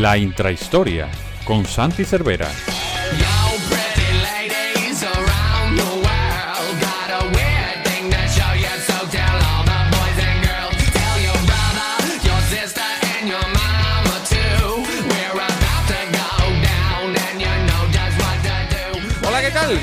La intrahistoria con Santi Cervera.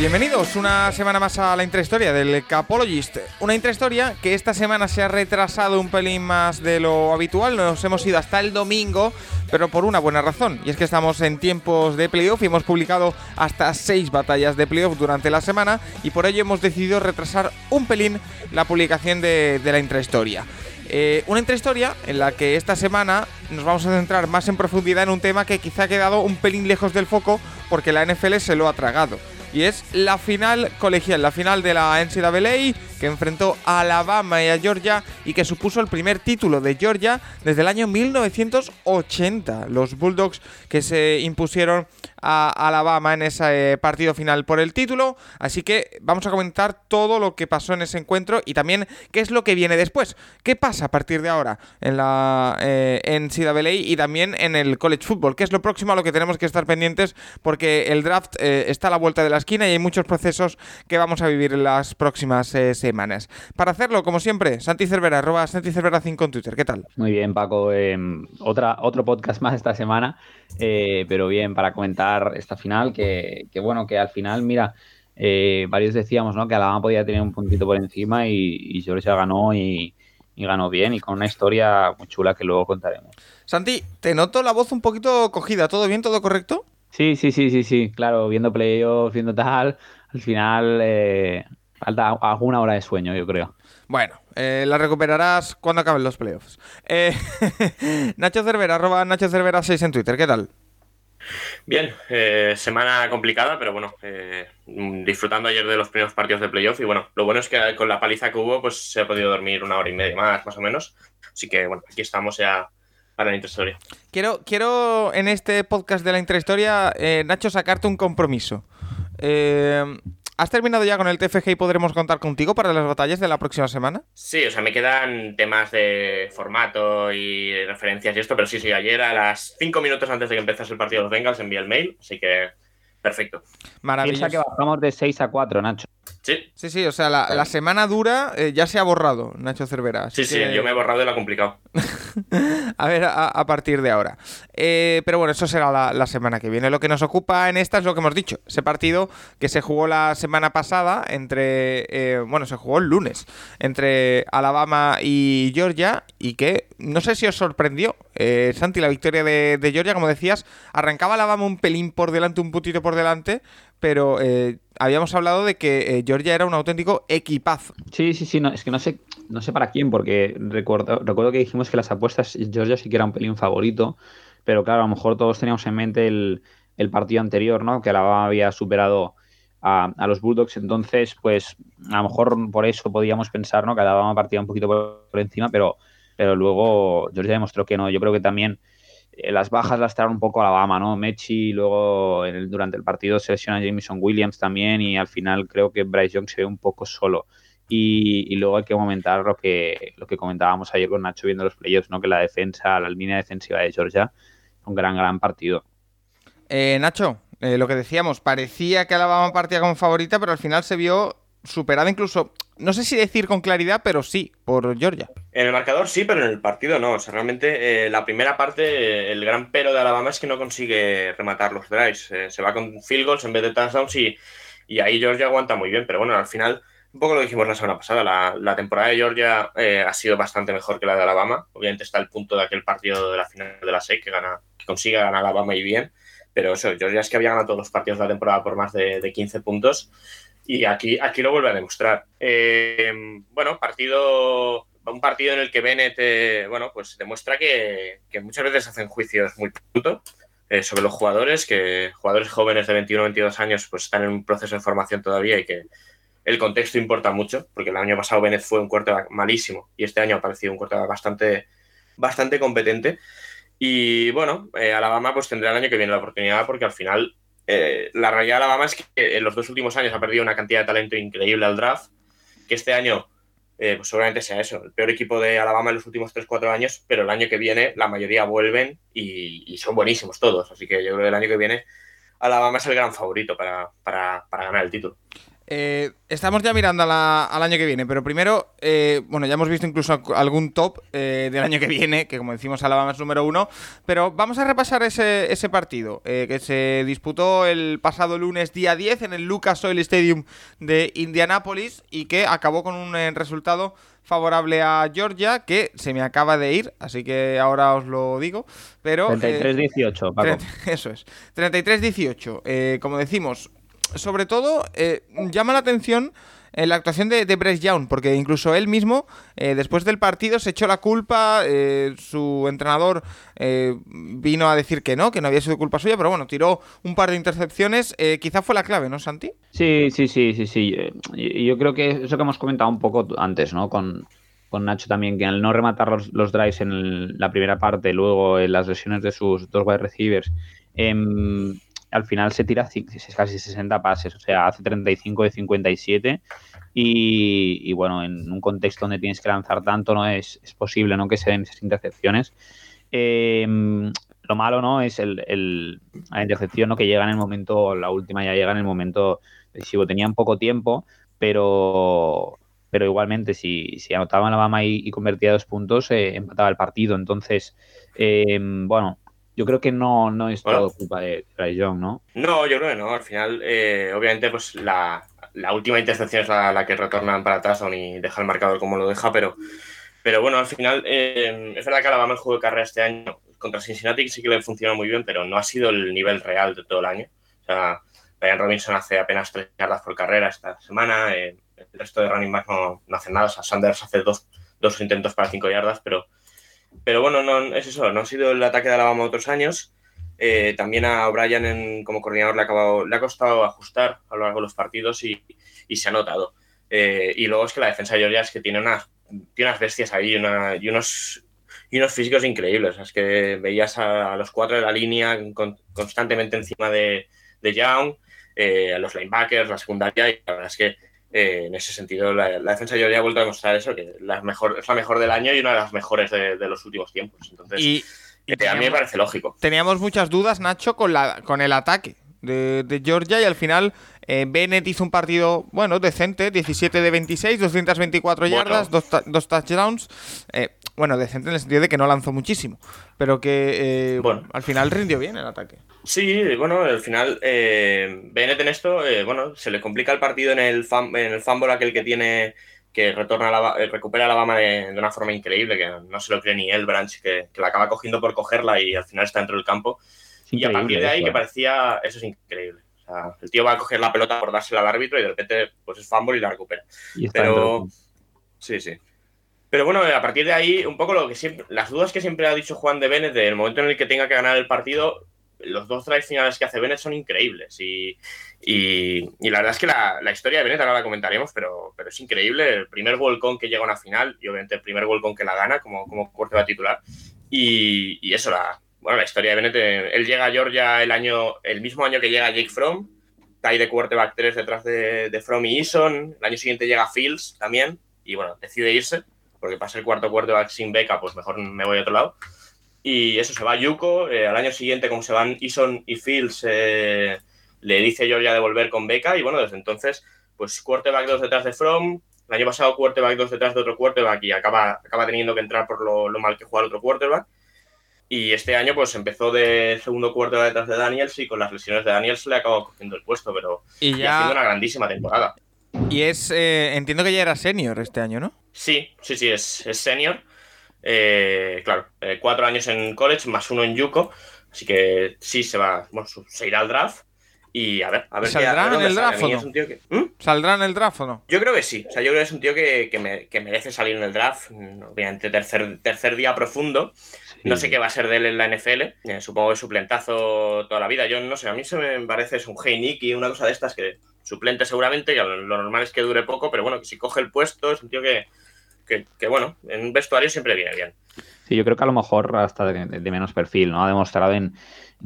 Bienvenidos una semana más a la intrahistoria del Capologist. Una intrahistoria que esta semana se ha retrasado un pelín más de lo habitual. Nos hemos ido hasta el domingo, pero por una buena razón. Y es que estamos en tiempos de playoff y hemos publicado hasta seis batallas de playoff durante la semana. Y por ello hemos decidido retrasar un pelín la publicación de, la intrahistoria. Eh, una intrahistoria en la que esta semana nos vamos a centrar más en profundidad en un tema que quizá ha quedado un pelín lejos del foco porque la NFL se lo ha tragado y es la final colegial, la final de la NCAA que enfrentó a Alabama y a Georgia y que supuso el primer título de Georgia desde el año 1980. Los Bulldogs que se impusieron a Alabama en ese eh, partido final por el título. Así que vamos a comentar todo lo que pasó en ese encuentro y también qué es lo que viene después. ¿Qué pasa a partir de ahora en la eh, NCAA y también en el college football? ¿Qué es lo próximo a lo que tenemos que estar pendientes? Porque el draft eh, está a la vuelta de la esquina y hay muchos procesos que vamos a vivir en las próximas eh, semanas. Para hacerlo, como siempre, Santi Cervera, arroba Santi Cervera 5 en Twitter. ¿Qué tal? Muy bien, Paco. Em, otro podcast más esta semana, pero bien, para comentar esta final, que, bueno, que al final, mira, eh, varios decíamos ¿no? que Alabama podía tener un puntito por encima y, y Georgia ganó y, ganó bien y con una historia muy chula que luego contaremos. Santi, te noto la voz un poquito cogida, ¿todo bien, todo correcto? Sí, sí, sí, sí, sí, claro, viendo playoffs, viendo tal, al final eh, falta alguna hora de sueño, yo creo. Bueno, eh, la recuperarás cuando acaben los playoffs. Nacho Cervera, arroba Nacho Cervera 6 en Twitter, ¿qué tal? Bien, eh, semana complicada, pero bueno, eh, disfrutando ayer de los primeros partidos de playoff y bueno, lo bueno es que con la paliza que hubo, pues se ha podido dormir una hora y media más, más o menos. Así que bueno, aquí estamos ya para la intrahistoria. Quiero, quiero en este podcast de la intrahistoria, eh, Nacho, sacarte un compromiso. Eh, ¿Has terminado ya con el TFG y podremos contar contigo para las batallas de la próxima semana? Sí, o sea, me quedan temas de formato y referencias y esto, pero sí, sí, ayer a las 5 minutos antes de que empezase el partido de los Bengals envié el mail, así que perfecto. Maravilloso. Piensa que bajamos de 6 a 4, Nacho. Sí. Sí, sí, o sea, la, semana dura eh, ya se ha borrado, Nacho Cervera. Sí, sí, yo me he borrado y lo ha complicado. a ver, a, partir de ahora. Eh, pero bueno, eso será la, semana que viene. Lo que nos ocupa en esta es lo que hemos dicho. Ese partido que se jugó la semana pasada entre. Eh, bueno, se jugó el lunes. Entre Alabama y Georgia. Y que no sé si os sorprendió, Santi, la victoria de, de Georgia. Como decías, arrancaba Alabama un pelín por delante, un putito por delante pero eh, habíamos hablado de que eh, Georgia era un auténtico equipazo. Sí, sí, sí, no, es que no sé, no sé para quién, porque recuerdo, que dijimos que las apuestas Georgia sí que era un pelín favorito, pero claro, a lo mejor todos teníamos en mente el, partido anterior, ¿no? Que Alabama había superado a, los Bulldogs, entonces, pues a lo mejor por eso podíamos pensar, ¿no? Que Alabama partía un poquito por, encima, pero, pero luego Georgia demostró que no. Yo creo que también las bajas las traen un poco a Alabama, ¿no? Mechi, luego durante el partido se lesiona Jameson Williams también y al final creo que Bryce Young se ve un poco solo. Y, luego hay que comentar lo que, lo que comentábamos ayer con Nacho viendo los playoffs, ¿no? Que la defensa, la línea defensiva de Georgia, un gran, gran partido. Eh, Nacho, eh, lo que decíamos, parecía que Alabama partía como favorita, pero al final se vio superada incluso, no sé si decir con claridad, pero sí, por Georgia. En el marcador sí, pero en el partido no. O sea, realmente eh, la primera parte, el gran pero de Alabama es que no consigue rematar los drives. Eh, se va con field goals en vez de touchdowns y, y ahí Georgia aguanta muy bien. Pero bueno, al final, un poco lo dijimos la semana pasada, la, temporada de Georgia eh, ha sido bastante mejor que la de Alabama. Obviamente está el punto de aquel partido de la final de la SEC que, gana, que consigue ganar Alabama y bien. Pero eso, Georgia es que había ganado todos los partidos de la temporada por más de, de 15 puntos y aquí, aquí lo vuelve a demostrar. Eh, bueno, partido, un partido en el que Bennett eh, bueno, pues demuestra que, muchas veces hacen juicios muy putos eh, sobre los jugadores, que jugadores jóvenes de 21 o 22 años pues están en un proceso de formación todavía y que el contexto importa mucho, porque el año pasado Bennett fue un quarterback malísimo y este año ha parecido un quarterback bastante, bastante competente. Y bueno, Alabama pues tendrá el año que viene la oportunidad porque al final eh, la realidad de Alabama es que en los dos últimos años ha perdido una cantidad de talento increíble al draft, que este año eh, pues seguramente sea eso, el peor equipo de Alabama en los últimos 3-4 años, pero el año que viene la mayoría vuelven y, son buenísimos todos, así que yo creo que el año que viene Alabama es el gran favorito para, para ganar el título. Eh, estamos ya mirando al año que viene, pero primero, eh, bueno, ya hemos visto incluso algún top eh, del año que viene, que como decimos, Alabama es número uno, pero vamos a repasar ese, ese partido que se disputó el pasado lunes día 10 en el Lucas Oil Stadium de Indianápolis y que acabó con un resultado favorable a Georgia, que se me acaba de ir, así que ahora os lo digo, pero... 33-18, Paco. Eso es, 33-18. como decimos, sobre todo, eh, llama la atención eh, la actuación de, de Young, porque incluso él mismo, eh, después del partido, se echó la culpa. su entrenador vino a decir que no, que no había sido culpa suya, pero bueno, tiró un par de intercepciones. quizá fue la clave, ¿no, Santi? Sí, sí, sí, sí, sí. Yo creo que eso que hemos comentado un poco antes, ¿no? Con, Nacho también, que al no rematar los, drives en la primera parte, luego en las lesiones de sus dos wide receivers, em, al final se tira casi 60 pases, o sea, hace 35 de 57 y, bueno, en un contexto donde tienes que lanzar tanto no es, posible ¿no? que se den esas intercepciones. Em, lo malo no es el, la intercepción ¿no? que llega en el momento, la última ya llega en el momento decisivo. Tenían poco tiempo, pero, pero igualmente si, si anotaban la Bama y, convertía dos puntos, eh, empataba el partido. Entonces, em, bueno, yo creo que no, no es todo culpa de Bryce Young, ¿no? No, yo creo que no. Al final, eh, obviamente, pues la, última intercepción es la, que retornan para atrás y deja el marcador como lo deja, pero, pero bueno, al final eh, es verdad que Alabama el juego de carrera este año contra Cincinnati sí que le funciona muy bien, pero no ha sido el nivel real de todo el año. O sea, Brian Robinson hace apenas tres yardas por carrera esta semana, eh, el resto de running back no, no hacen nada. O sea, Sanders hace dos, dos intentos para cinco yardas, pero pero bueno, no, es eso, no ha sido el ataque de Alabama otros años. Eh, también a O'Brien como coordinador le ha, acabado, le ha costado ajustar a lo largo de los partidos y, se ha notado. Eh, y luego es que la defensa de Georgia es que tiene unas, tiene unas bestias ahí y, unos, y unos físicos increíbles. Es que veías a, los cuatro de la línea constantemente encima de, de Young, eh, a los linebackers, la secundaria, y la verdad es que eh, en ese sentido, la, defensa yo ya ha vuelto a demostrar eso, que la mejor, es la mejor del año y una de las mejores de, los últimos tiempos. Entonces, y, eh, a mí me parece lógico. Teníamos muchas dudas, Nacho, con, la, con el ataque de, Georgia y al final eh, Bennett hizo un partido, bueno, decente, 17 de 26, 224 yardas, dos, dos touchdowns. Bueno, decente en el sentido de que no lanzó muchísimo, pero que bueno. al final rindió bien el ataque. Sí, bueno, al final, eh, Bennett en esto, eh, bueno, se le complica el partido en el, en el fumble aquel que tiene, que retorna la, eh, recupera la Bama de, una forma increíble, que no se lo cree ni el Branch, que, la acaba cogiendo por cogerla y al final está dentro del campo. Y a partir de ahí, que parecía, eso es increíble. O sea, el tío va a coger la pelota por dársela al árbitro y de repente, pues es fumble y la recupera. Pero, sí, sí. Pero bueno, a partir de ahí, un poco lo que siempre, las dudas que siempre ha dicho Juan de Bennett del momento en el que tenga que ganar el partido, los dos drives finales que hace Bennett son increíbles. Y, la verdad es que la, historia de Bennett ahora la comentaremos, pero, pero es increíble. El primer volcón que llega a una final y obviamente el primer volcón que la gana como, como va titular. Y, y, eso, la, bueno, la historia de Bennett. Eh, él llega a Georgia el, año, el mismo año que llega Jake Fromm. Cae de quarterback 3 detrás de, de Fromm y Eason. El año siguiente llega Fields también. Y bueno, decide irse porque pasa el cuarto quarterback sin beca, pues mejor me voy a otro lado. Y eso, se va Yuko. Eh, al año siguiente, como se van Eason y Fields, eh, le dice Georgia de volver con beca. Y bueno, desde entonces, pues quarterback 2 detrás de From. El año pasado, quarterback 2 detrás de otro quarterback y acaba, acaba teniendo que entrar por lo, mal que juega el otro quarterback. Y este año, pues empezó de segundo quarterback detrás de Daniels y con las lesiones de Daniels le acabó cogiendo el puesto, pero y ya... haciendo una grandísima temporada. Y es, eh, entiendo que ya era senior este año, ¿no? Sí, sí, sí, es, es senior. Eh, claro, eh, cuatro años en college más uno en Yuko. Así que sí, se va, bueno, se irá al draft. Y a ver, a ver ¿Saldrá en el draft o no? ¿Mm? ¿Saldrá en el draft o no? Yo creo que sí. O sea, yo creo que es un tío que, merece salir en el draft. Obviamente, tercer, tercer día profundo. No sé qué va a ser de él en la NFL. Eh, supongo que suplentazo toda la vida. Yo no sé, a mí se me parece es un hey y una cosa de estas que suplente seguramente, que lo normal es que dure poco, pero bueno, que si coge el puesto es un tío que, que, bueno, en un vestuario siempre viene bien. Sí, yo creo que a lo mejor hasta de, menos perfil, ¿no? Ha demostrado en,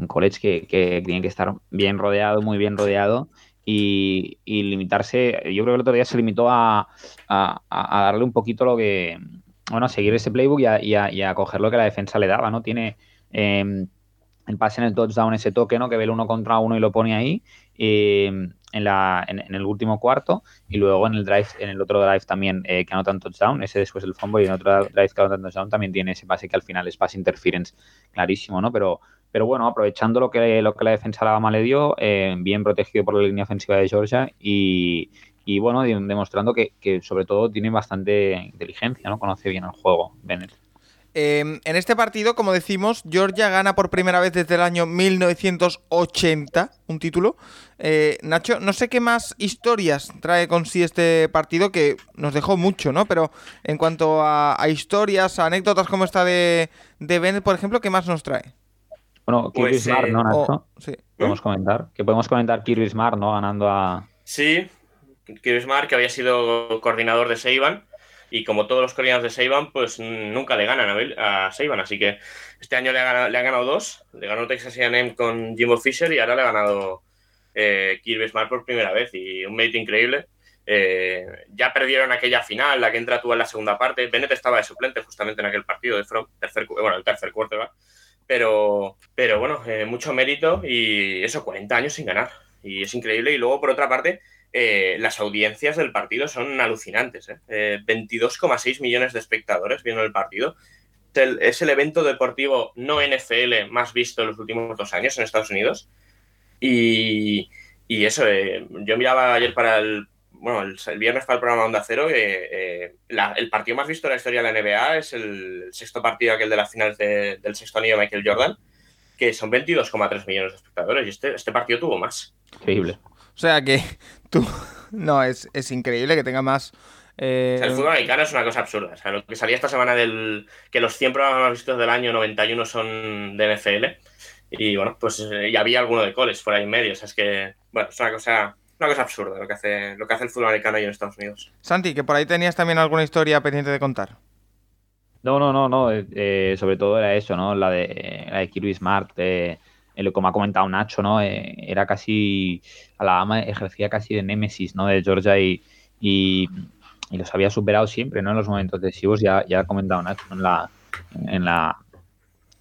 college que, tiene que estar bien rodeado, muy bien rodeado. y, limitarse. Yo creo que el otro día se limitó a, darle un poquito lo que. Bueno, a seguir ese playbook y a, coger lo que la defensa le daba, ¿no? Tiene em, el pase en el touchdown, ese toque, ¿no? Que ve el uno contra uno y lo pone ahí. Em, en, el último cuarto y luego en el drive, en el otro drive también eh, que anota un touchdown, ese después el fumble y en otro drive que anota un touchdown también tiene ese pase que al final es pass interference clarísimo, ¿no? Pero, pero bueno, aprovechando lo que, lo que la defensa le dio, eh, bien protegido por la línea ofensiva de Georgia y, y bueno, demostrando que, que, sobre todo tiene bastante inteligencia, ¿no? Conoce bien el juego, Bennett. Em, en este partido, como decimos, Georgia gana por primera vez desde el año 1980 un título. Eh, Nacho, no sé qué más historias trae con sí este partido, que nos dejó mucho, ¿no? Pero en cuanto a, historias, a anécdotas como esta de, de Bennett, por ejemplo, ¿qué más nos trae? Bueno, Kirby pues, Smart, ¿no, Nacho? Oh, sí. Podemos comentar. Que podemos comentar Kirby Smart, ¿no? Ganando a. Sí, Kirby Smart, que había sido coordinador de Seiban y como todos los coreanos de Seiban, pues nunca le ganan a, Seiban. Así que este año le ha, ganado, dos. Le ganó Texas A&M con Jimbo Fisher y ahora le ha ganado eh, Kirby Smart por primera vez. Y un mate increíble. Eh, ya perdieron aquella final, la que entra tú en la segunda parte. Bennett estaba de suplente justamente en aquel partido de From, tercer, bueno, el tercer cuarto, ¿va? Pero, pero bueno, eh, mucho mérito y eso, 40 años sin ganar. Y es increíble. Y luego, por otra parte, eh, las audiencias del partido son alucinantes. ¿eh? 22,6 eh, millones de espectadores viendo el partido. Es el, evento deportivo no NFL más visto en los últimos dos años en Estados Unidos. Y, eso, eh, yo miraba ayer para el, bueno, el, viernes para el programa Onda Cero, el partido más visto en la historia de la NBA es el, sexto partido, aquel de las finales del sexto anillo de Michael Jordan, que son 22,3 millones de espectadores. Y este, este partido tuvo más. Increíble. O sea que tú. No, es, increíble que tenga más. Eh, el fútbol americano es una cosa absurda. O sea, lo que salía esta semana del. que los 100 programas más vistos del año 91 son de NFL. Y bueno, pues eh, ya había alguno de coles por ahí en medio. O sea, es que. Bueno, es una cosa. Una cosa absurda lo que hace, lo que hace el fútbol americano ahí en Estados Unidos. Santi, que por ahí tenías también alguna historia pendiente de contar. No, no, no, no. Eh, sobre todo era eso, ¿no? La de, la de Kirby Smart. Eh, como ha comentado Nacho, ¿no? Eh, era casi, Alabama ejercía casi de némesis, ¿no? De Georgia y, y, los había superado siempre, ¿no? En los momentos decisivos, ya, ya ha comentado Nacho, en la, en la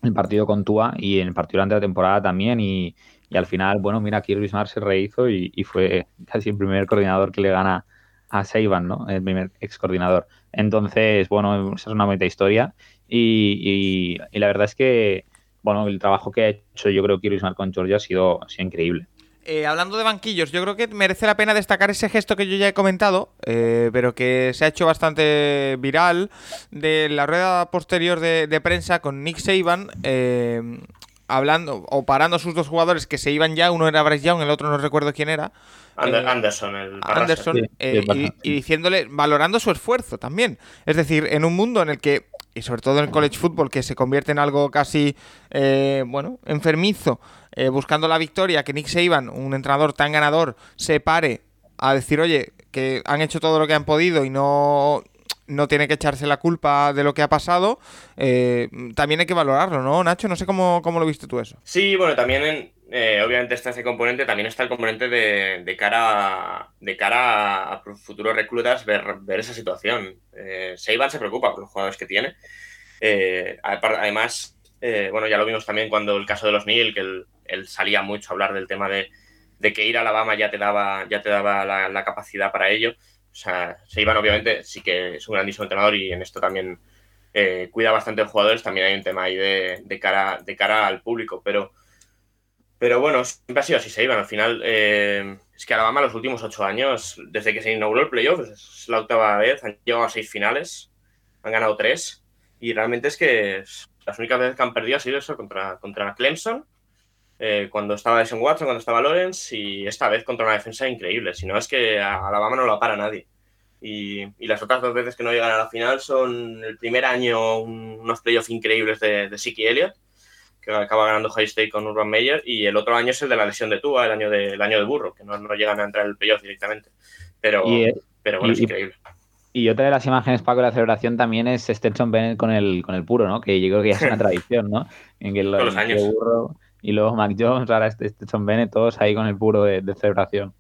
el partido con Tua y en el partido durante la temporada también y, y al final, bueno, mira, Kirby Smart se rehizo y, y, fue casi el primer coordinador que le gana a Seiban, ¿no? El primer ex coordinador. Entonces, bueno, esa es una bonita historia y, y la verdad es que bueno, el trabajo que ha hecho yo creo que Iris con Georgia ha sido, increíble. Eh, hablando de banquillos, yo creo que merece la pena destacar ese gesto que yo ya he comentado, eh, pero que se ha hecho bastante viral, de la rueda posterior de, prensa con Nick Saban, eh, hablando o parando a sus dos jugadores que se iban ya, uno era Bryce Young, el otro no recuerdo quién era. Anderson, el Anderson, y, y, diciéndole, valorando su esfuerzo también. Es decir, en un mundo en el que y sobre todo el college football, que se convierte en algo casi, eh, bueno, enfermizo, eh, buscando la victoria, que Nick Saban, un entrenador tan ganador, se pare a decir, oye, que han hecho todo lo que han podido y no, no tiene que echarse la culpa de lo que ha pasado, eh, también hay que valorarlo, ¿no, Nacho? No sé cómo, cómo lo viste tú eso. Sí, bueno, también en, eh, obviamente está ese componente, también está el componente de, cara, a, de cara a futuros reclutas ver, esa situación. Eh, Seiban se preocupa por los jugadores que tiene. Eh, además, eh, bueno, ya lo vimos también cuando el caso de los Neil, que él, salía mucho a hablar del tema de, que ir a Alabama ya te daba, ya te daba la, capacidad para ello. O sea, Seiban obviamente sí que es un grandísimo entrenador y en esto también cuida bastante de jugadores. También hay un tema ahí de, cara, de cara al público, pero pero bueno, siempre ha sido así, se iban. Al final, eh, es que Alabama los últimos ocho años, desde que se inauguró el playoff, es la octava vez, han llegado a seis finales, han ganado tres, y realmente es que las únicas veces que han perdido ha sido eso contra, contra Clemson, eh, cuando estaba Deshaun Watson, cuando estaba Lawrence, y esta vez contra una defensa increíble. Si no, es que Alabama no lo para nadie. Y, y, las otras dos veces que no llegan a la final son el primer año unos playoffs increíbles de, de Siki Elliott que acaba ganando High State con Urban Meyer, y el otro año es el de la lesión de Tua, el año de, el año de Burro, que no, no llegan a entrar en el playoff directamente. Pero, eh, pero bueno, es increíble. Y otra de las imágenes, Paco, de la celebración también es Stetson Bennett con el, con el puro, ¿no? Que yo creo que ya es una tradición, ¿no? En que los años. Burro y luego Mac Jones, ahora Stetson Bennett, todos ahí con el puro de, celebración.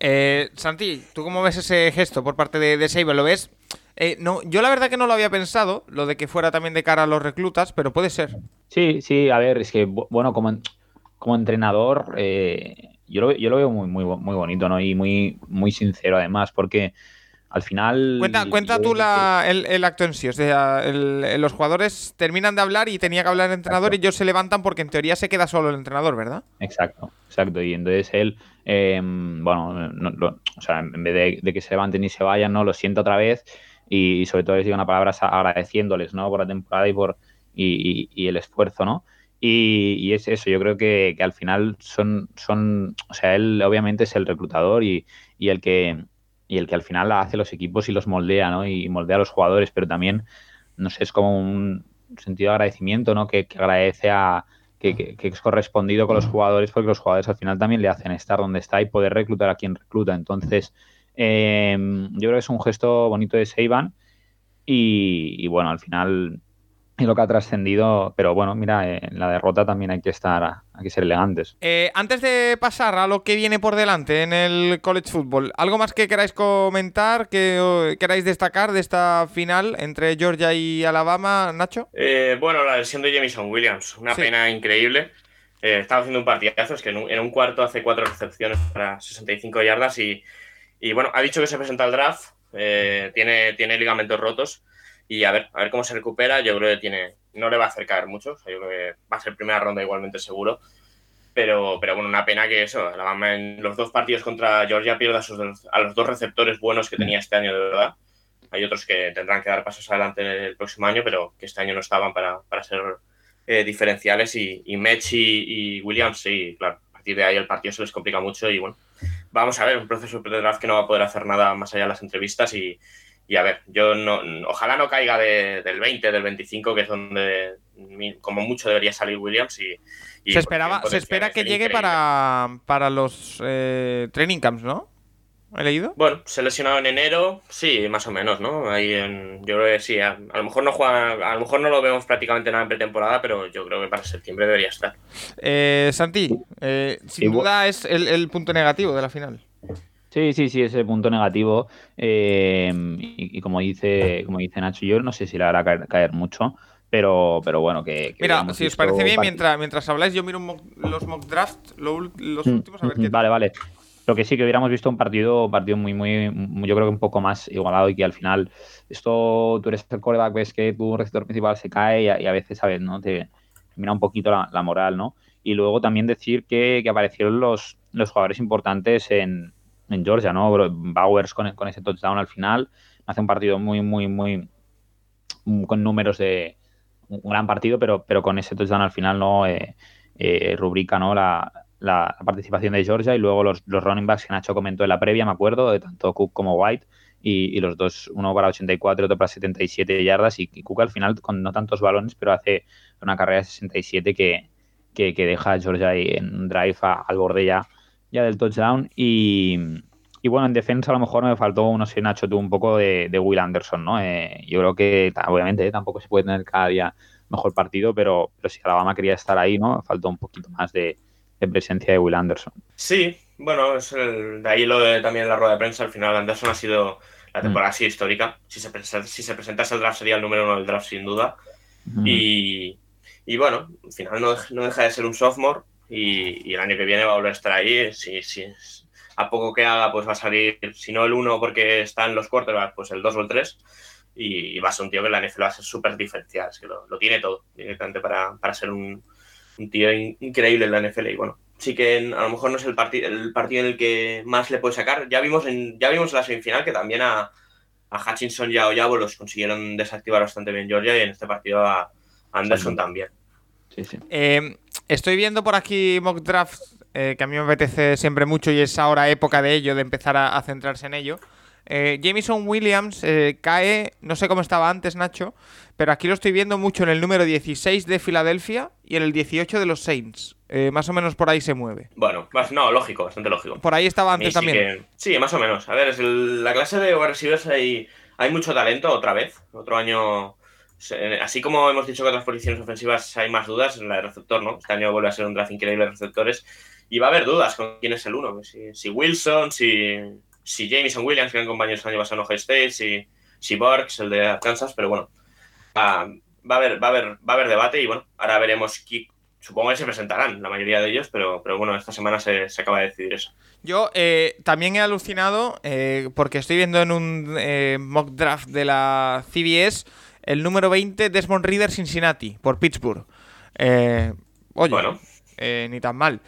Eh, Santi, ¿tú cómo ves ese gesto por parte de, de ¿Lo ves? Eh, no, yo la verdad que no lo había pensado, lo de que fuera también de cara a los reclutas, pero puede ser. Sí, sí, a ver, es que, bueno, como, como entrenador, eh, yo, lo, yo lo veo muy, muy, muy bonito, ¿no? Y muy, muy sincero además, porque al final. Cuenta, cuenta tú la, el, acto en sí. O sea, los jugadores terminan de hablar y tenía que hablar el entrenador y ellos se levantan porque en teoría se queda solo el entrenador, ¿verdad? Exacto, exacto. Y entonces él, em, bueno, o sea, en vez de, que se levanten y se vayan, ¿no? Lo siento otra vez y, sobre todo les digo una palabra agradeciéndoles, ¿no? Por la temporada y por y, el esfuerzo, ¿no? Y, es eso, yo creo que, que, al final son, son, o sea, él obviamente es el reclutador y, y el que y el que al final hace los equipos y los moldea, ¿no? Y moldea a los jugadores, pero también, no sé, es como un sentido de agradecimiento, ¿no? Que, agradece a, que, es correspondido con los jugadores porque los jugadores al final también le hacen estar donde está y poder reclutar a quien recluta. Entonces, em, yo creo que es un gesto bonito de Seiban y, bueno, al final y lo que ha trascendido, pero bueno, mira, en la derrota también hay que estar, hay que ser elegantes. Eh, antes de pasar a lo que viene por delante en el college football, ¿algo más que queráis comentar, que queráis destacar de esta final entre Georgia y Alabama, Nacho? Eh, bueno, la lesión de Jamison Williams, una pena increíble. Eh, estaba haciendo un partidazo, es que en un, cuarto hace cuatro recepciones para 65 yardas y, y bueno, ha dicho que se presenta al draft, tiene, tiene ligamentos rotos y a ver, a ver cómo se recupera. Yo creo que tiene, no le va a acercar mucho. yo creo va a ser primera ronda igualmente seguro. Pero, pero bueno, una pena que eso, Alabama en los dos partidos contra Georgia pierda a, los dos receptores buenos que tenía este año, de verdad. Hay otros que tendrán que dar pasos adelante el próximo año, pero que este año no estaban para, para ser eh, diferenciales. Y, y Mech y, Williams, sí, claro. A partir de ahí el partido se les complica mucho y bueno, vamos a ver, un proceso de draft que no va a poder hacer nada más allá de las entrevistas y, y a ver, yo no, ojalá no caiga del 20, del 25, que es donde como mucho debería salir Williams. Y, se esperaba, se espera que llegue para, para los eh, training camps, ¿no? ¿He leído? Bueno, se lesionado en enero, sí, más o menos, ¿no? Ahí en, yo creo que sí, a, lo mejor no juega, a lo mejor no lo vemos prácticamente nada en pretemporada, pero yo creo que para septiembre debería estar. Eh, Santi, eh, sin duda es el punto negativo de la final. Sí, sí, sí, ese punto negativo. Eh, y, como dice, como dice Nacho, yo no sé si le hará caer, mucho, pero, pero bueno, que. Mira, si os parece bien, mientras, mientras habláis, yo miro los mock drafts, los mm, últimos, a ver qué. Vale, vale. Lo que sí que hubiéramos visto un partido, partido muy, muy, yo creo que un poco más igualado y que al final, esto, tú eres el coreback, ves que tu receptor principal se cae y a, veces, ¿sabes? ¿no? Te mira un poquito la, moral, ¿no? Y luego también decir que, que aparecieron los, los jugadores importantes en, en Georgia, ¿no? Bowers con, con, ese touchdown al final hace un partido muy, muy, muy con números de un gran partido, pero, pero con ese touchdown al final no eh, eh, rubrica ¿no? La, la, participación de Georgia y luego los, los running backs que Nacho comentó en la previa, me acuerdo, de tanto Cook como White. Y, los dos, uno para 84 y otro para 77 yardas. Y, Cook al final con no tantos balones, pero hace una carrera de 67 que, que, deja a Georgia en un drive al borde ya ya del touchdown. Y, y, bueno, en defensa a lo mejor me faltó, no sé, Nacho, tú un poco de, Will Anderson, ¿no? Eh, yo creo que obviamente eh, tampoco se puede tener cada día mejor partido, pero, pero si Alabama quería estar ahí, ¿no? Faltó un poquito más de, presencia de Will Anderson. Sí, bueno, es de ahí lo de también la rueda de prensa. Al final, Anderson ha sido la temporada mm. así histórica. Si se, si se presentase el draft, sería el número uno del draft, sin duda. Y, y, bueno, al final no, no, deja de ser un sophomore y, el año que viene va a volver a estar ahí. Si, si, a poco que haga, pues va a salir, si no el 1 porque está en los quarterbacks, pues el 2 o el 3. Y, va a ser un tío que la NFL va a ser súper diferencial, es que lo, tiene todo directamente para, para ser un, un, tío increíble en la NFL. Y bueno, sí que a lo mejor no es el, partido el partido en el que más le puede sacar. Ya vimos en, ya vimos en la semifinal que también a, a Hutchinson y a Oyabo los consiguieron desactivar bastante bien Georgia y en este partido a Anderson también. Sí, sí. Eh, Estoy viendo por aquí mock draft, eh, que a mí me apetece siempre mucho y es ahora época de ello, de empezar a, centrarse en ello. Eh, Jameson Williams eh, cae, no sé cómo estaba antes, Nacho, pero aquí lo estoy viendo mucho en el número 16 de Filadelfia y en el 18 de los Saints. más o menos por ahí se mueve. Bueno, no, lógico, bastante lógico. Por ahí estaba antes también. sí, más o menos. A ver, es la clase de receivers hay, hay mucho talento otra vez. Otro año así como hemos dicho que otras posiciones ofensivas hay más dudas, en la de receptor, ¿no? Este año vuelve a ser un draft increíble de receptores y va a haber dudas con quién es el uno. Si, Wilson, si, si Jameson Williams, que eran compañeros el año pasado en Ohio State, si, si Borgs, el de Kansas, pero bueno, va, a haber, va, a haber, va a haber debate y bueno, ahora veremos supongo que se presentarán la mayoría de ellos, pero, pero bueno, esta semana se, acaba de decidir eso. Yo eh, también he alucinado eh, porque estoy viendo en un eh, mock draft de la CBS el número 20 Desmond Reader Cincinnati por Pittsburgh. oye, bueno. ni tan mal.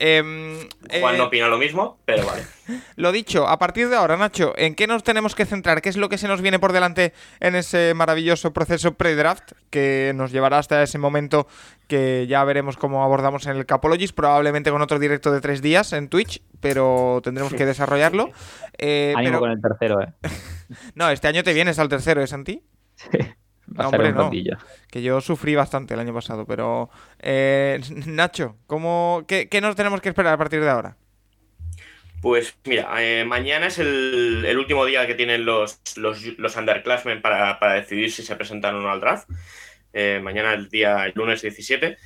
Em, Juan no opina lo mismo, pero vale. Lo dicho, a partir de ahora, Nacho, ¿en qué nos tenemos que centrar? ¿Qué es lo que se nos viene por delante en ese maravilloso proceso pre-draft que nos llevará hasta ese momento que ya veremos cómo abordamos en el Capologist, probablemente con otro directo de tres días en Twitch, pero tendremos que desarrollarlo. Eh, Ánimo con el tercero, ¿eh? no, este año te vienes al tercero, ¿eh, Santi? Sí. No, hombre, no. Que yo sufrí bastante el año pasado, pero eh, Nacho, ¿cómo, qué, nos tenemos que esperar a partir de ahora? Pues mira, eh, mañana es el, último día que tienen los, los, underclassmen para, decidir si se presentan o no al draft. Eh, mañana el día el lunes 17.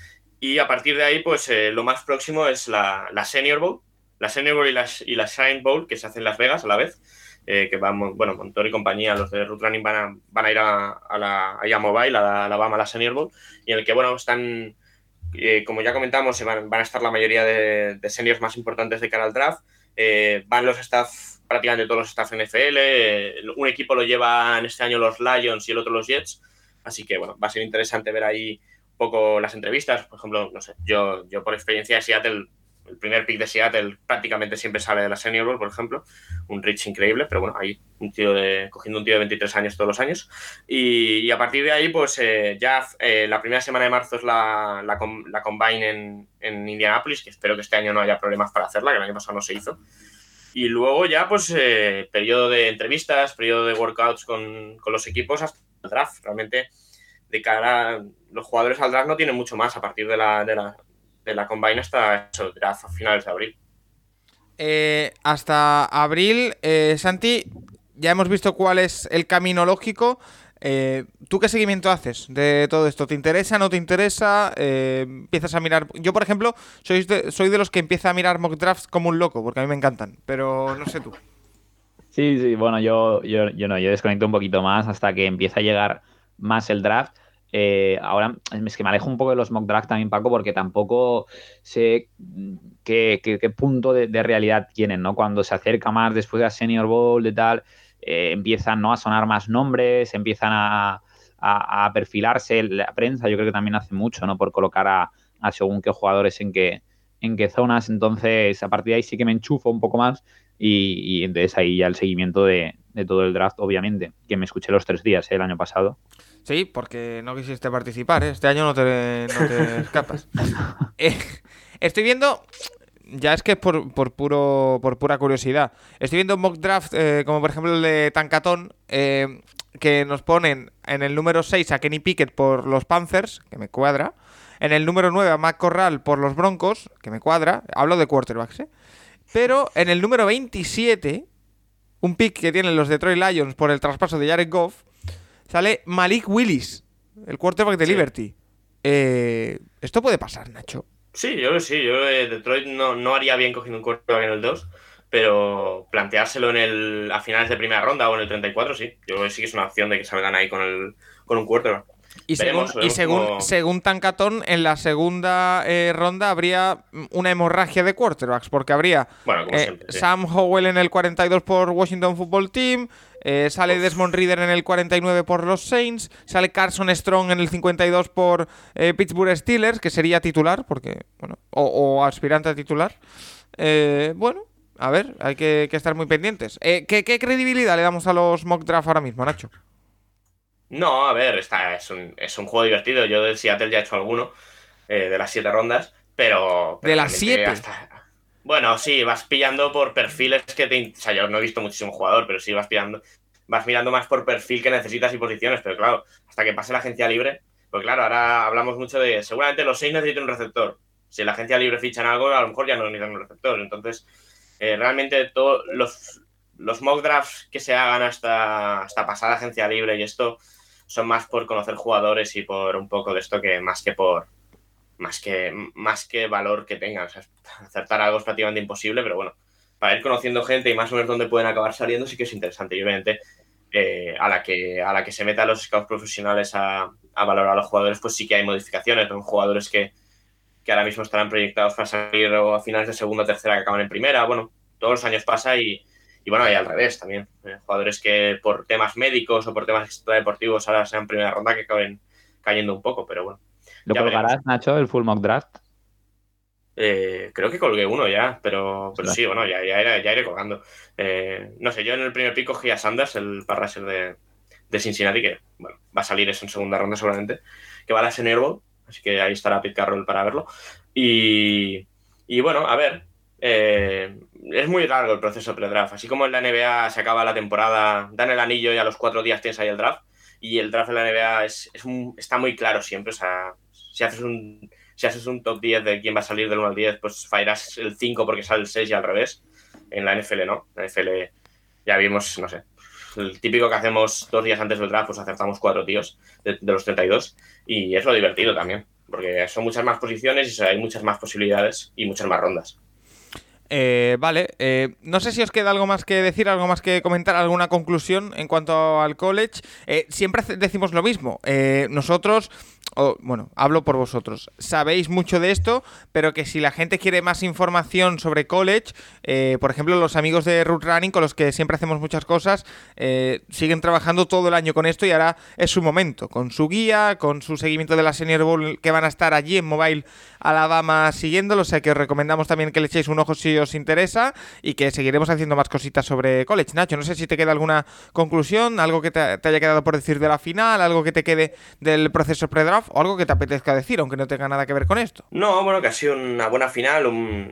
Y a partir de ahí, pues lo más próximo es la, Senior Bowl. La Senior Bowl y la, y la Shine Bowl, que se hace en Las Vegas a la vez. Eh, que van, bueno, Montor y compañía, los de Root Running van a, van a ir a, la a Mobile, a la Alabama, a la Senior Bowl, y en el que, bueno, están, eh, como ya comentamos, van, van, a estar la mayoría de, de, seniors más importantes de cara al draft, eh, van los staff, prácticamente todos los staff NFL, un equipo lo llevan este año los Lions y el otro los Jets, así que, bueno, va a ser interesante ver ahí un poco las entrevistas, por ejemplo, no sé, yo, yo por experiencia de Seattle el primer pick de Seattle prácticamente siempre sale de la Senior Bowl, por ejemplo. Un reach increíble, pero bueno, ahí un tío de, cogiendo un tío de 23 años todos los años. Y, a partir de ahí, pues eh, ya eh, la primera semana de marzo es la, la, la Combine en, en, Indianapolis, que espero que este año no haya problemas para hacerla, que el año pasado no se hizo. Y luego ya, pues, eh, periodo de entrevistas, periodo de workouts con, con los equipos hasta el draft. Realmente, de cara a los jugadores al draft no tienen mucho más a partir de la, de la, de la Combine hasta eso, a finales de abril. Eh, hasta abril, eh, Santi, ya hemos visto cuál es el camino lógico. Eh, ¿Tú qué seguimiento haces de todo esto? ¿Te interesa? ¿No te interesa? ¿Empiezas a mirar? Yo, por ejemplo, soy de, soy de los que empieza a mirar mock drafts como un loco, porque a mí me encantan, pero no sé tú. Sí, sí, bueno, yo, yo, yo no, yo desconecto un poquito más hasta que empieza a llegar más el draft. Eh, ahora es que me alejo un poco de los mock drafts también, Paco, porque tampoco sé qué, punto de, realidad tienen, ¿no? Cuando se acerca más después de la Senior Bowl, de tal, eh, empiezan ¿no? a sonar más nombres, empiezan a, perfilarse la prensa, yo creo que también hace mucho, ¿no? Por colocar a, según qué jugadores en qué, en qué zonas, entonces a partir de ahí sí que me enchufo un poco más y, y entonces ahí ya el seguimiento de, de, todo el draft, obviamente, que me escuché los tres días ¿eh? el año pasado. Sí, porque no quisiste participar, ¿eh? Este año no te, escapas. Eh, estoy viendo... Ya es que es por, puro, por pura curiosidad. Estoy viendo mock draft, eh, como por ejemplo el de Tancatón, que nos ponen en el número 6 a Kenny Pickett por los Panthers, que me cuadra. En el número 9 a Matt Corral por los Broncos, que me cuadra. Hablo de quarterbacks, ¿eh? Pero en el número 27, un pick que tienen los Detroit Lions por el traspaso de Jared Goff, sale Malik Willis, el quarterback de Liberty. Eh, ¿Esto puede pasar, Nacho? Sí, yo sí. Yo eh, Detroit no, no, haría bien cogiendo un quarterback en el 2, pero planteárselo en el, a finales de primera ronda o en el 34, sí. Yo creo que sí que es una opción de que salgan ahí con, el, con un quarterback. Y, según, y según, según, Tancatón, en la segunda eh, ronda habría una hemorragia de quarterbacks, porque habría Sam Howell en el 42 por Washington Football Team, eh, sale Desmond Reader en el 49 por los Saints. Sale Carson Strong en el 52 por eh, Pittsburgh Steelers, que sería titular, porque, bueno, o, aspirante a titular. Eh, bueno, a ver, hay que, estar muy pendientes. ¿qué, credibilidad le damos a los mock draft ahora mismo, Nacho? No, a ver, está, es, un, es un juego divertido. Yo del Seattle ya he hecho alguno de las siete rondas, pero. ¿De las siete? Bueno, sí, vas pillando por perfiles que te. O sea, yo no he visto muchísimo jugador, pero sí vas pillando. Vas mirando más por perfil que necesitas y posiciones, pero claro, hasta que pase la agencia libre. Pues claro, ahora hablamos mucho de. Seguramente los seis necesitan un receptor. Si la agencia libre fichan algo, a lo mejor ya no necesitan un receptor. Entonces, eh, realmente todos los, los mock drafts que se hagan hasta, hasta pasada agencia libre y esto son más por conocer jugadores y por un poco de esto que más que por, más que, más que valor que tengan. O sea, acertar algo es prácticamente imposible, pero bueno, para ir conociendo gente y más o menos dónde pueden acabar saliendo sí que es interesante. Y obviamente eh, a, la que, a la que se metan los scouts profesionales a, valorar a los jugadores, pues sí que hay modificaciones. Son jugadores que, que ahora mismo estarán proyectados para salir a finales de segunda o tercera que acaban en primera. Bueno, todos los años pasa y, y bueno, y al revés también. Eh, jugadores que por temas médicos o por temas extradeportivos ahora sean primera ronda que acaben cayendo un poco, pero bueno. ¿Lo colgarás, Nacho, el full mock draft? Eh, creo que colgué uno ya, pero, pero sí, bueno, ya, ya, iré, colgando. Eh, no sé, yo en el primer pico cogí a Sanders, el parraser de, de Cincinnati, que bueno, va a salir eso en segunda ronda seguramente, que va a la Senior Bowl, así que ahí estará Pete Carroll para verlo. Y, y bueno, a ver, eh, es muy largo el proceso pre-draft. Así como en la NBA se acaba la temporada, dan el anillo y a los cuatro días tienes ahí el draft. Y el draft en la NBA es, está muy claro siempre. O sea, si haces un si haces un top 10 de quién va a salir del 1 al 10, pues fallarás el 5 porque sale el 6 y al revés. En la NFL no. En la NFL ya vimos, no sé, el típico que hacemos dos días antes del draft, pues acertamos cuatro tíos de, los 32. Y es lo divertido también, porque son muchas más posiciones y hay muchas más posibilidades y muchas más rondas. Eh, vale, eh, no sé si os queda algo más que decir, algo más que comentar, alguna conclusión en cuanto al college. Eh, siempre decimos lo mismo. nosotros bueno, hablo por vosotros, sabéis mucho de esto, pero que si la gente quiere más información sobre college, eh, por ejemplo, los amigos de Root Running, con los que siempre hacemos muchas cosas, eh, siguen trabajando todo el año con esto y ahora es su momento, con su guía, con su seguimiento de la Senior Bowl, que van a estar allí en Mobile Alabama siguiéndolo, o sea que os recomendamos también que le echéis un ojo si os interesa y que seguiremos haciendo más cositas sobre college. Nacho, no sé si te queda alguna conclusión, algo que te, haya quedado por decir de la final, algo que te quede del proceso pre-draft o algo que te apetezca decir, aunque no tenga nada que ver con esto. No, bueno, que ha sido una buena final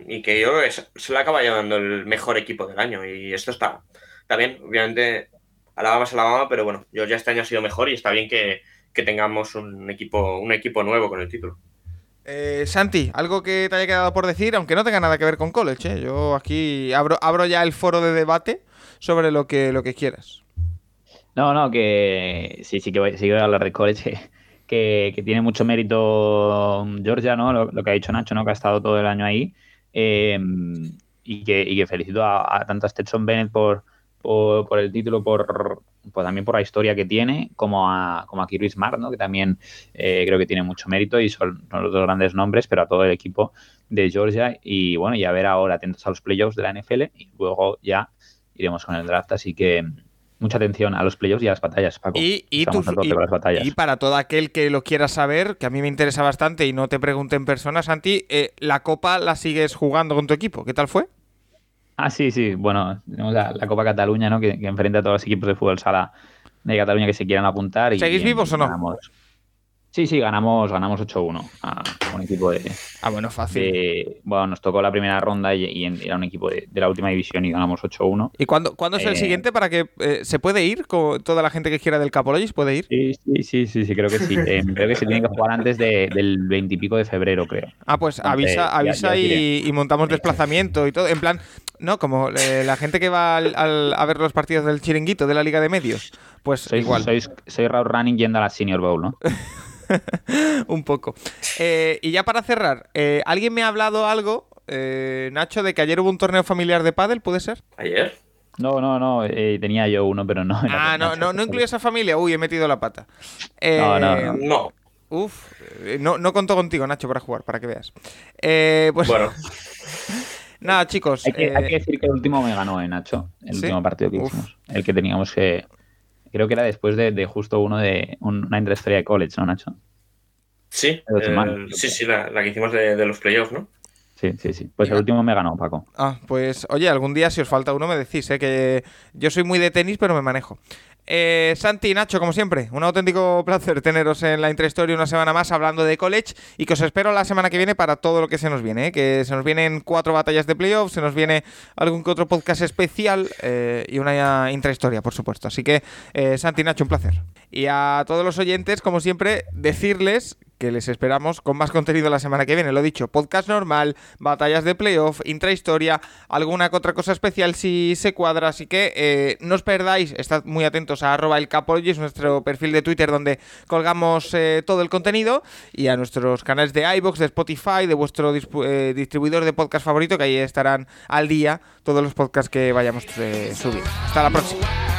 y que yo se le acaba llevando el mejor equipo del año y esto está, está bien. Obviamente, Alabama es Alabama, pero bueno, yo ya este año ha sido mejor y está bien que, tengamos un equipo, un equipo nuevo con el título. Eh, Santi, algo que te haya quedado por decir, aunque no tenga nada que ver con college, ¿eh? yo aquí abro, abro ya el foro de debate sobre lo que, lo que quieras. No, no, que sí, sí que voy, sí que voy a hablar de college que, tiene mucho mérito Georgia, ¿no? Lo, que ha dicho Nacho, ¿no? Que ha estado todo el año ahí. Em, y, que, felicito a, tanto a Stetson Bennett por, por, el título, por pues también por la historia que tiene, como a, como a Kirby Smart, ¿no? que también eh, creo que tiene mucho mérito y son, los dos grandes nombres, pero a todo el equipo de Georgia. Y bueno, y a ver ahora atentos a los playoffs de la NFL y luego ya iremos con el draft. Así que mucha atención a los playoffs y a las batallas, Paco. Y, y, para todo aquel que lo quiera saber, que a mí me interesa bastante y no te pregunte en persona, Santi, eh, ¿la Copa la sigues jugando con tu equipo? ¿Qué tal fue? Ah, sí, sí. Bueno, tenemos la, Copa Cataluña, ¿no? Que, enfrenta a todos los equipos de fútbol sala de Cataluña que se quieran apuntar. Y, ¿Seguís vivos o no? Sí, sí, ganamos, ganamos 8-1 a un equipo de. Ah, bueno, fácil. bueno, nos tocó la primera ronda y, era un equipo de, la última división y ganamos 8-1. ¿Y cuándo, ¿cuándo es el eh, siguiente para que eh, se puede ir? Con toda la gente que quiera del Capologis puede ir. Sí, sí, sí, sí, creo que sí. Eh, creo que se tiene que jugar antes del 20 y pico de febrero, creo. Ah, pues avisa, avisa y, montamos desplazamiento y todo. En plan, no, como la gente que va a ver los partidos del chiringuito de la Liga de Medios. Pues igual. Sois, soy Raúl Running yendo a la Senior Bowl, ¿no? un poco. Eh, y ya para cerrar, eh, ¿alguien me ha hablado algo, eh, Nacho, de que ayer hubo un torneo familiar de pádel? ¿Puede ser? ¿Ayer? No, no, no, tenía yo uno, pero no. Ah, no, no, no incluye esa familia. Uy, he metido la pata. no, no, no. Uf, no, no contó contigo, Nacho, para jugar, para que veas. pues... Bueno. Nada, chicos. Hay que, decir que el último me ganó, Nacho? El último partido que hicimos. El que teníamos que, Creo que era después de, justo uno de una industria de college, ¿no, Nacho? Sí, sí, sí, la, que hicimos de, los playoffs, ¿no? Sí, sí, sí. Pues el último me ganó, Paco. Ah, pues oye, algún día si os falta uno me decís, ¿eh? que yo soy muy de tenis, pero me manejo. Eh, Santi y Nacho, como siempre, un auténtico placer teneros en la Intrahistoria una semana más hablando de college y que os espero la semana que viene para todo lo que se nos viene, ¿eh? que se nos vienen cuatro batallas de playoffs, se nos viene algún que otro podcast especial eh, y una intrahistoria, por supuesto. Así que, Santi y Nacho, un placer. Y a todos los oyentes, como siempre, decirles que les esperamos con más contenido la semana que viene. Lo dicho, podcast normal, batallas de playoff, intrahistoria, alguna otra cosa especial si se cuadra. Así que eh, no os perdáis, estad muy atentos a arroba el es nuestro perfil de Twitter donde colgamos eh, todo el contenido, y a nuestros canales de iBox, de Spotify, de vuestro eh, distribuidor de podcast favorito, que ahí estarán al día todos los podcasts que vayamos subiendo. Hasta la próxima.